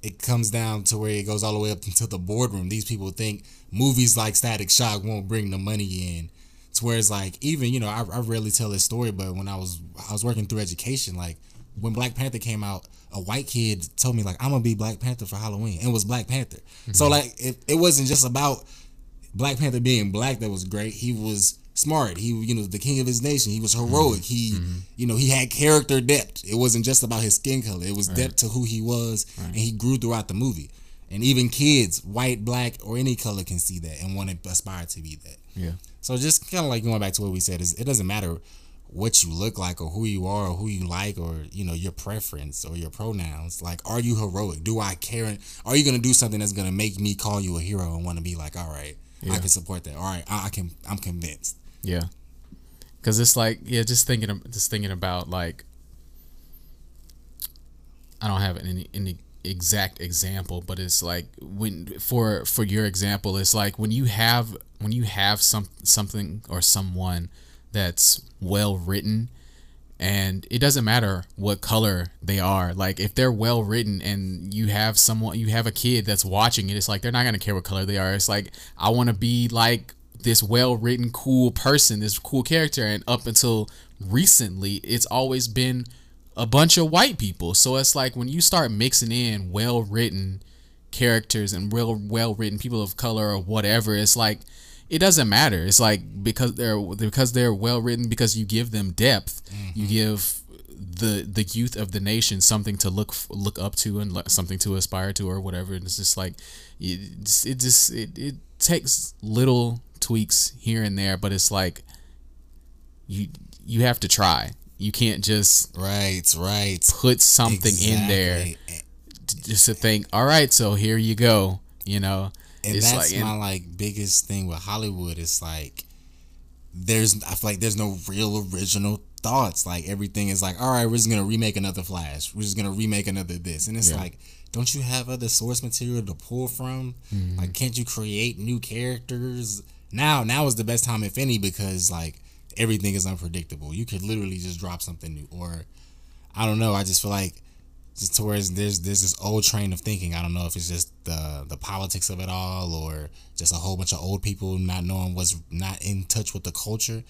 it comes down to where it goes all the way up into the boardroom. These people think movies like Static Shock won't bring the money in. To where it's like even you know I, I rarely tell this story, but when I was I was working through education, like when Black Panther came out, a white kid told me like I'm gonna be Black Panther for Halloween, and it was Black Panther. So mhm. like it, it wasn't just about Black Panther being black that was great. He was smart. He you know the king of his nation. He was mm-hmm. heroic. He mm-hmm. you know he had character depth. It wasn't just about his skin color. It was depth to who he was, and he grew throughout the movie. And even kids, white, black, or any color, can see that and want to aspire to be that. yeah, So just kind of like going back to what we said is it doesn't matter what you look like or who you are or who you like or you know your preference or your pronouns. Like, are you heroic? Do I care? Are you gonna do something that's gonna make me call you a hero and want to be like, all right, I can support that. All right, I, I can. I'm convinced. Yeah. Because it's like yeah, just thinking just thinking about like I don't have any any exact example, but it's like when for for your example, it's like when you have when you have some something or someone that's well written and it doesn't matter what color they are like if they're well written and you have someone you have a kid that's watching it it's like they're not going to care what color they are it's like i want to be like this well written cool person this cool character and up until recently it's always been a bunch of white people. So it's like when you start mixing in well written characters and real well written people of color or whatever it's like it doesn't matter. It's like because they're because they're well written because you give them depth you mm-hmm. give the the youth of the nation something to look look up to and le- something to aspire to or whatever. And it's just like it it, just, it, it takes little tweaks here and there but it's like you you have to try you can't just Right, right. put something in there just to think all right so here you go you know and it's that's like and- my like biggest thing with Hollywood. It's like there's I feel like there's no real original thoughts. Like everything is like, all right, we're just gonna remake another Flash. We're just gonna remake another this, and it's Yeah. like, don't you have other source material to pull from? Mm-hmm. Like, can't you create new characters? Now, now is the best time, if any, because like everything is unpredictable. You could literally just drop something new, or I don't know. I just feel like just to where there's there's this old train of thinking. I don't know if it's just the the politics of it all, or just a whole bunch of old people not knowing what's not in touch with the culture.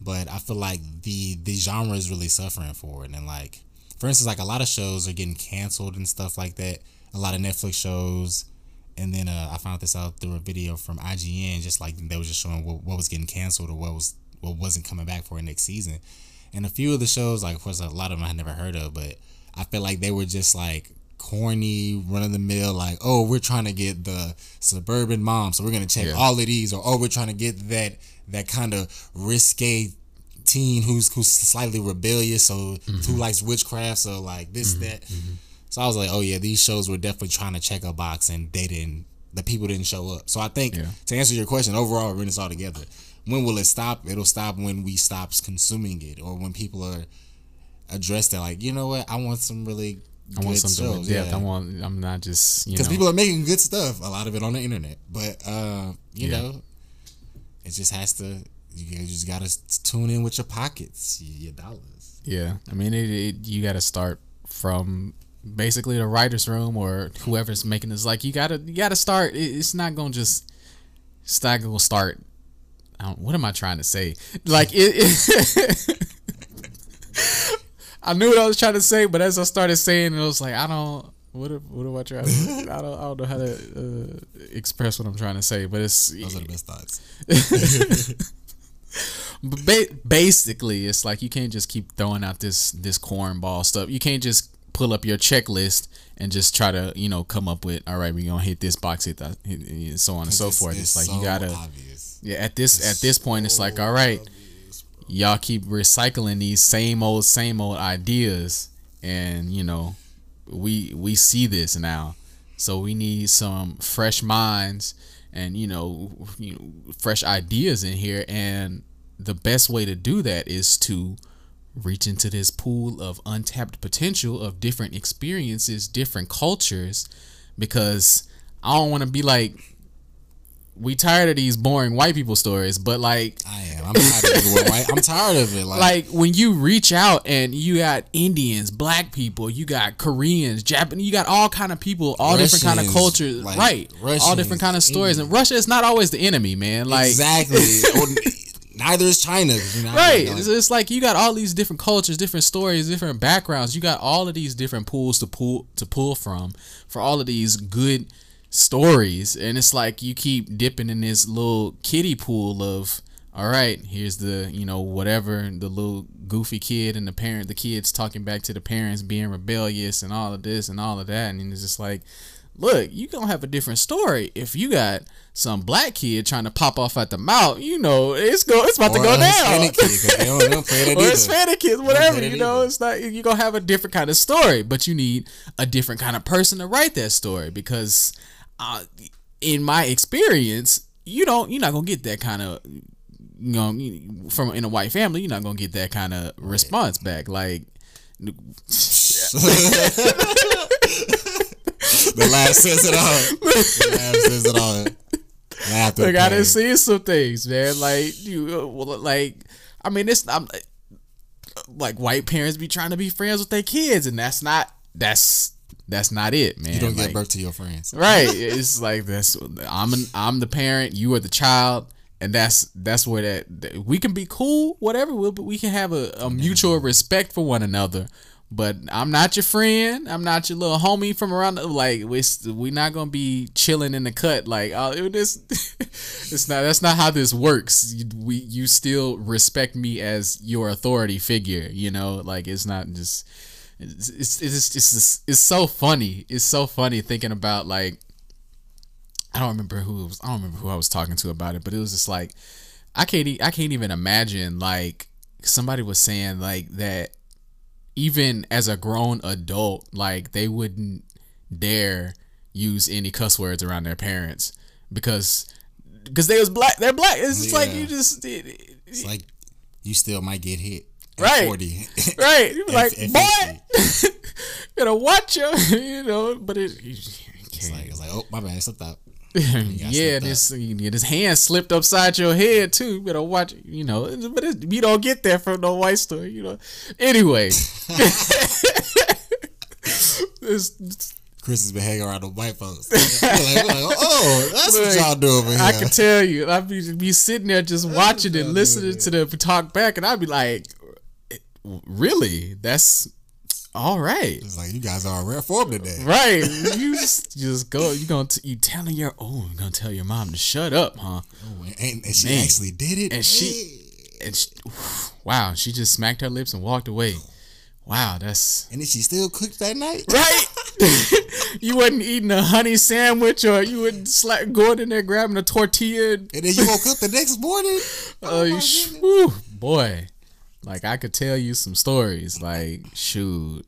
But I feel like the the genre is really suffering for it, and like for instance, like a lot of shows are getting canceled and stuff like that. A lot of Netflix shows, and then uh, I found this out through a video from IGN, just like they were just showing what, what was getting canceled or what was what wasn't coming back for next season. And a few of the shows, like of course a lot of them I had never heard of, but I feel like they were just like corny, run of the mill, like, oh, we're trying to get the suburban mom, so we're gonna check Yeah. all of these, or oh, we're trying to get that that kind of risque teen who's who's slightly rebellious, so who mm-hmm. likes witchcraft, so like this mm-hmm. that. Mm-hmm. So I was like, oh yeah, these shows were definitely trying to check a box, and they didn't the people didn't show up. So I think Yeah. to answer your question, overall, when it's all together, when will it stop? It'll stop when we stop consuming it, or when people are addressed that like, you know what, I want some really I good want something shows. depth. I want. I'm not just you know. because people are making good stuff. A lot of it on the internet, but uh, you Yeah. know, it just has to. You just gotta tune in with your pockets, your, your dollars. Yeah, I mean, it, it you got to start from basically the writers' room or whoever's making this. Like, you gotta you gotta start. It's not gonna just. It's not gonna start. I don't, what am I trying to say? Like it. it I knew what I was trying to say, but as I started saying, it was like, I don't. What what am I trying? To, I don't. I don't know how to uh, express what I'm trying to say, but it's Those are the best thoughts. But ba- basically, it's like you can't just keep throwing out this this cornball stuff. You can't just pull up your checklist and just try to you know come up with all right, we're gonna hit this box, hit that, uh, hit, and so on and so It's- forth. It's, like so you gotta obvious. yeah. At this at this point, it's like all right, y'all keep recycling these same old same old ideas, and you know we we see this now, so we need some fresh minds and you know, you know fresh ideas in here and the best way to do that is to reach into this pool of untapped potential of different experiences different cultures because i don't want to be like we tired of these boring white people stories but like I am. I'm tired of it. Right? I'm tired of it. Like, like when you reach out and you got Indians, black people, you got Koreans, Japanese, you got all kind of people, all different kind of cultures, like, right? all different kind of stories. And Russia is not always the enemy, man. Like exactly. Neither is China. You know, right. Like- it's, it's like you got all these different cultures different stories different backgrounds. You got all of these different pools to pull to pull from for all of these good stories. And it's like you keep dipping in this little kiddie pool of all right here's the you know whatever the little goofy kid and the parent the kids talking back to the parents being rebellious and all of this and all of that. And it's just like look, you gonna have a different story if you got some black kid trying to pop off at the mouth. You know, it's go, it's about to go down. Kid, they don't- they don't or. Hispanic kids, whatever. You know, either. it's not you gonna have a different kind of story, but you need a different kind of person to write that story because, uh, in my experience, you don't you're not gonna get that kind of you know from in a white family you're not gonna get that kind of response back like the laugh says it all. The laugh says it all. Laugh Like I done seen some things, man. Like you, uh, like I mean, it's I'm like white parents be trying to be friends with their kids, and that's not that's that's not it, man. You don't Like, give birth to your friends. right? It's like this. I'm an, I'm the parent, you are the child, and that's that's where that, that- we can be cool, whatever. We'll, but we can have a, a mutual respect for one another. But I'm not your friend. I'm not your little homie from around. The, like we we not gonna be chilling in the cut. Like oh, it this it's not. That's not how this works. You, we you still respect me as your authority figure. You know, like it's not just. It's it's it's it's, it's, it's so funny. It's so funny thinking about like I don't remember who was. I don't remember who I was talking to about it, but it was just like I can't. I can't even imagine like somebody was saying like that. Even as a grown adult, like they wouldn't dare use any cuss words around their parents because because they was black. They're black. It's just like you just it, it- It's like you still might get hit. Right. 40. right. You be like, boy, 50. you gotta watch your, you know. But it, you, It's like it's like oh my bad, slipped out. yeah, this yeah, this hand slipped upside your head too. You better watch, you know. But it, you don't get that from no white store, you know. Anyway, this, Chris has been hanging around the white folks. We're like, we're like, oh, that's what y'all do over here. I can tell you, I'd be, be sitting there just watching and listening to them talk back, and I'd be like, really? That's all right. it's like you guys are rare form today. Right, you just, just go. You gonna t- you telling your oh, you gonna tell your mom to shut up, huh? Oh, and, and she Man. actually did it. And she- And she, wow, she just smacked her lips and walked away. Wow, that's and then she still cooked that night. right. you wasn't eating a honey sandwich, or you wouldn't slap going in there grabbing a tortilla. And, And then you woke up the next morning. Oh, oh, you my whew, boy, like I could tell you some stories. Like shoot,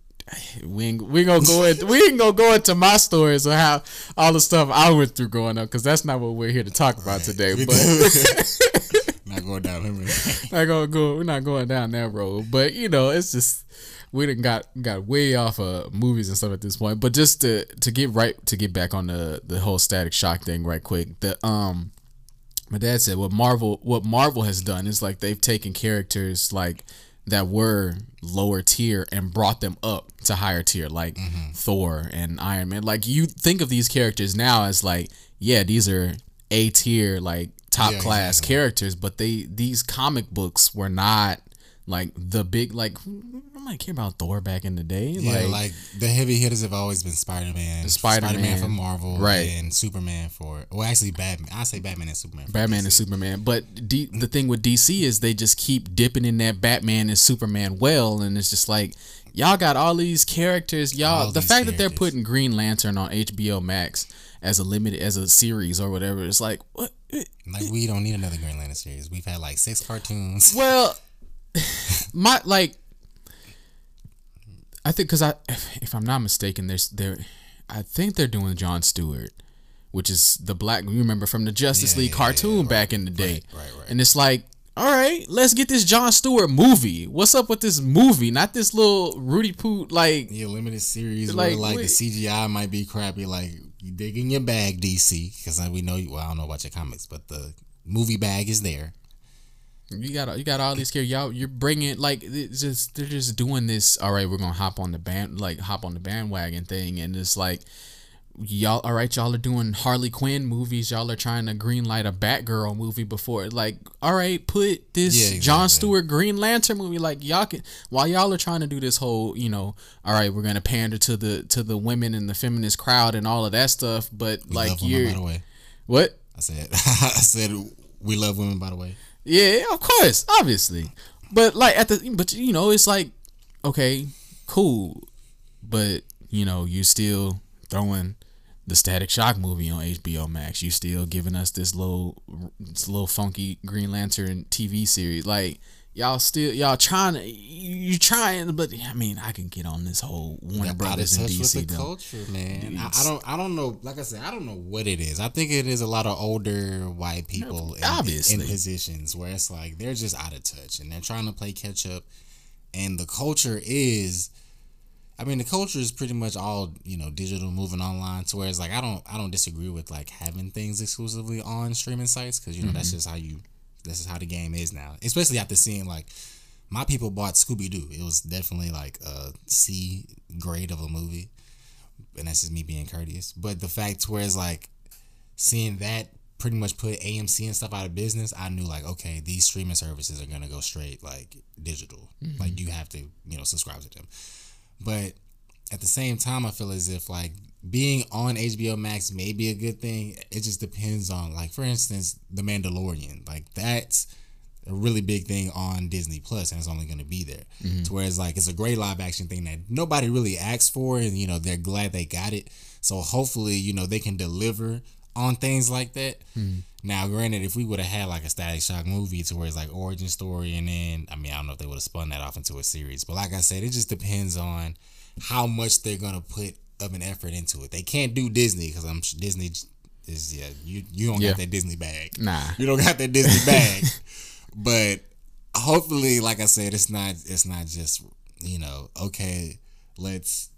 we ain't, we gonna go in, we ain't gonna go into my stories or how all the stuff I went through growing up because that's not what we're here to talk about today. But not going down memory. not gonna go. We're not going down that road. But you know, it's just we done got got way off of movies and stuff at this point. But just to to get right to get back on the the whole Static Shock thing right quick. The um, my dad said what Marvel what Marvel has done is like they've taken characters like that were lower tier and brought them up to higher tier like mm-hmm. Thor and Iron Man. Like you think of these characters now as like yeah these are a tier like top Yeah, class exactly. characters, but they these comic books were not like the big like who might care about Thor back in the day. Yeah, like, like, the heavy hitters have always been Spider Man, Spider-Man. for Marvel, Right. and Superman for. Well, actually, Batman. I say Batman and Superman. Batman DC. and Superman. But D- the thing with DC is they just keep dipping in that Batman and Superman well, and it's just like y'all got all these characters. Y'all, All the fact that they're putting Green Lantern on HBO Max as a limited as a series or whatever, it's like what? Like we don't need another Green Lantern series. We've had like six cartoons. Well, my like, I think because I, if if, I'm not mistaken, there's there, I think they're doing John Stewart, which is the black. You remember from the Justice Yeah, League yeah, cartoon back in the day, right, right. And it's like, all right, let's get this John Stewart movie. What's up with this movie? Not this little Rudy Poot like. Yeah, limited series Like, where like the. CGI might be crappy. Like you dig in your bag, DC, because we know you. Well, I don't know about your comics, but the movie bag is there. You got you got all these characters. Y'all, you're bringing like it's just they're just doing this. All right, we're gonna hop on the band like hop on the bandwagon thing, and it's like y'all. All right, y'all are doing Harley Quinn movies. Y'all are trying to greenlight a Batgirl movie before. Like, all right, put this Yeah, John. Stewart Green Lantern movie. Like y'all can while y'all are trying to do this whole you know. All right, we're gonna pander to the to the women and the feminist crowd and all of that stuff. But We like you're by what? I said, I said we love women, by the way. Yeah, of course, obviously. But like at the but you know, it's like okay, cool. But, you know, you still throwing the Static Shock movie on HBO Max. You still giving us this little this little funky Green Lantern TV series. Like y'all still y'all trying to you trying but I mean, I can get on this whole Warner of Brothers and touch with the though. culture, man. I, I don't. I don't know. Like I said, I don't know what it is. I think it is a lot of older white people in, Obviously. in positions where it's like they're just out of touch and they're trying to play catch up. And the culture is, I mean, the culture is pretty much all you know, digital, moving online. To where it's like I don't, I don't disagree with like having things exclusively on streaming sites because you know that's mm-hmm. just how you, this is how the game is now. Especially after seeing like my people bought Scooby Doo. It was definitely like a C grade of a movie, and that's just me being courteous. But the fact where it's like seeing that pretty much put AMC and stuff out of business, I knew like okay, these streaming services are gonna go straight like digital. Like mm-hmm. you have to you know subscribe to them. But at the same time, I feel as if like being on HBO Max may be a good thing. It just depends on like for instance, The Mandalorian. Like that's a really big thing on Disney Plus, and it's only going to be there. Mm-hmm. To whereas like it's a great live action thing that nobody really asked for, and you know they're glad they got it. So hopefully, you know they can deliver on things like that. Hmm. Now, granted, if we would have had like a Static Shock movie to where it's like origin story, and then I mean I don't know if they would have spun that off into a series, but like I said, it just depends on how much they're gonna put of an effort into it. They can't do Disney because I'm Disney is yeah you you don't Yeah. got that Disney bag. Nah. You don't got that Disney bag. but hopefully, like I said, it's not it's not just, you know, okay, let's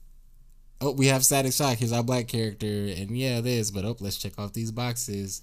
oh, we have Static Shock, here's our black character, and yeah, this, but oh, let's check off these boxes.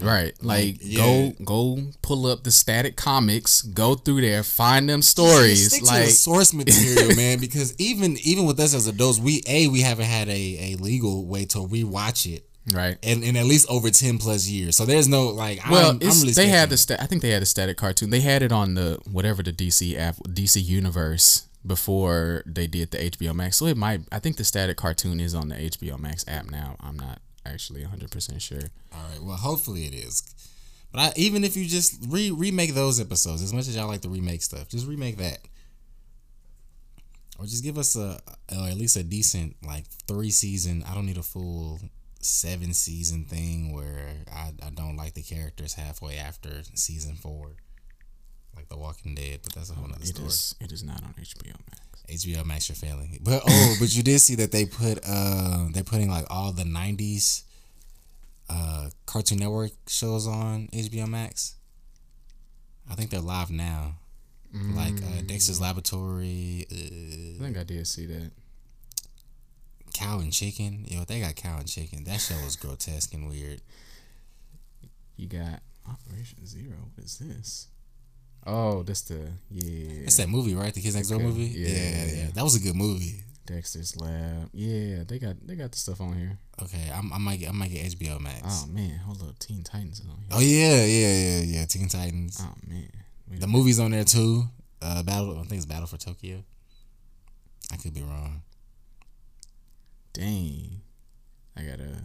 Right. Like yeah. go go pull up the static comics, go through there, find them stories. Stick like the source material, man, because even even with us as adults, we a we haven't had a, a legal way to rewatch it right. And in at least over ten plus years. So there's no like Well, I'm, I'm really they had the sta- I think they had a static cartoon. They had it on the whatever the DC app, DC Universe before they did the HBO Max. So it might. I think the static cartoon is on the HBO Max app now. I'm not actually 100 percent sure. All right. Well, hopefully it is. But I, even if you just re- remake those episodes, as much as y'all like to remake stuff, just remake that, or just give us a, or at least a decent like three season. I don't need a full seven season thing where I, I don't like the characters halfway after season four, like The Walking Dead, but that's a whole oh, nother It story. is. It is not on HBO Max. HBO Max your failing. But oh, but you did see that they put uh they're putting like all the nineties uh Cartoon Network shows on HBO Max. I think they're live now. Like uh, Dexter's Laboratory, I uh, think I did see that. Cow and Chicken. Yo, they got Cow and Chicken. That show was grotesque and weird. You got Operation Zero. What is this? Oh, that's the yeah. It's that movie, right? The Kids Next Door Okay. movie. Yeah, Yeah, yeah, yeah. That was a good movie. Dexter's Lab. Yeah, they got they got the stuff on here. Okay, I'm, I might get I might get HBO Max. Oh man, hold up, Teen Titans is on here. Oh yeah, yeah, yeah, yeah. Teen Titans. Oh man, Wait The movie's on there too. Uh, Battle. I think it's Battle for Tokyo. I could be wrong. Dang. I gotta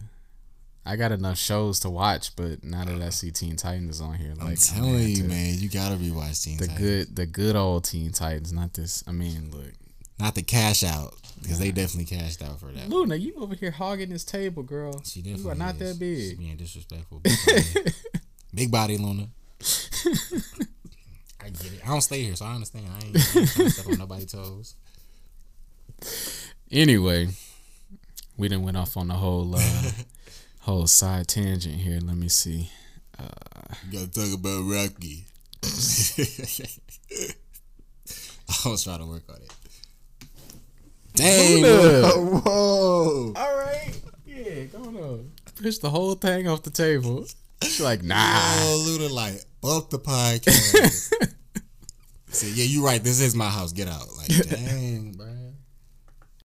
I got enough shows to watch, but now that I see Teen Titans is on here, like I'm telling have you, man, you gotta rewatch Teen The Titans. good the good old Teen Titans, not this I mean, look. Not the cash out because they definitely cashed out for that. Luna, you over here hogging this table, girl. She definitely You are not is. that She's big. being disrespectful. Big body, big body Luna. I get it. I don't stay here, so I understand. I ain't, I ain't step on nobody's toes. Anyway, we done went off on the whole uh whole side tangent here. Let me see. You gotta talk about Rocky. I was trying to work on it. Dang! Luna. Whoa! All right. Yeah, go on. Push the whole thing off the table. She's like, nah. Oh, Luna, like, fuck the podcast. Said, yeah, you're right. This is my house. Get out. Like, dang, bro.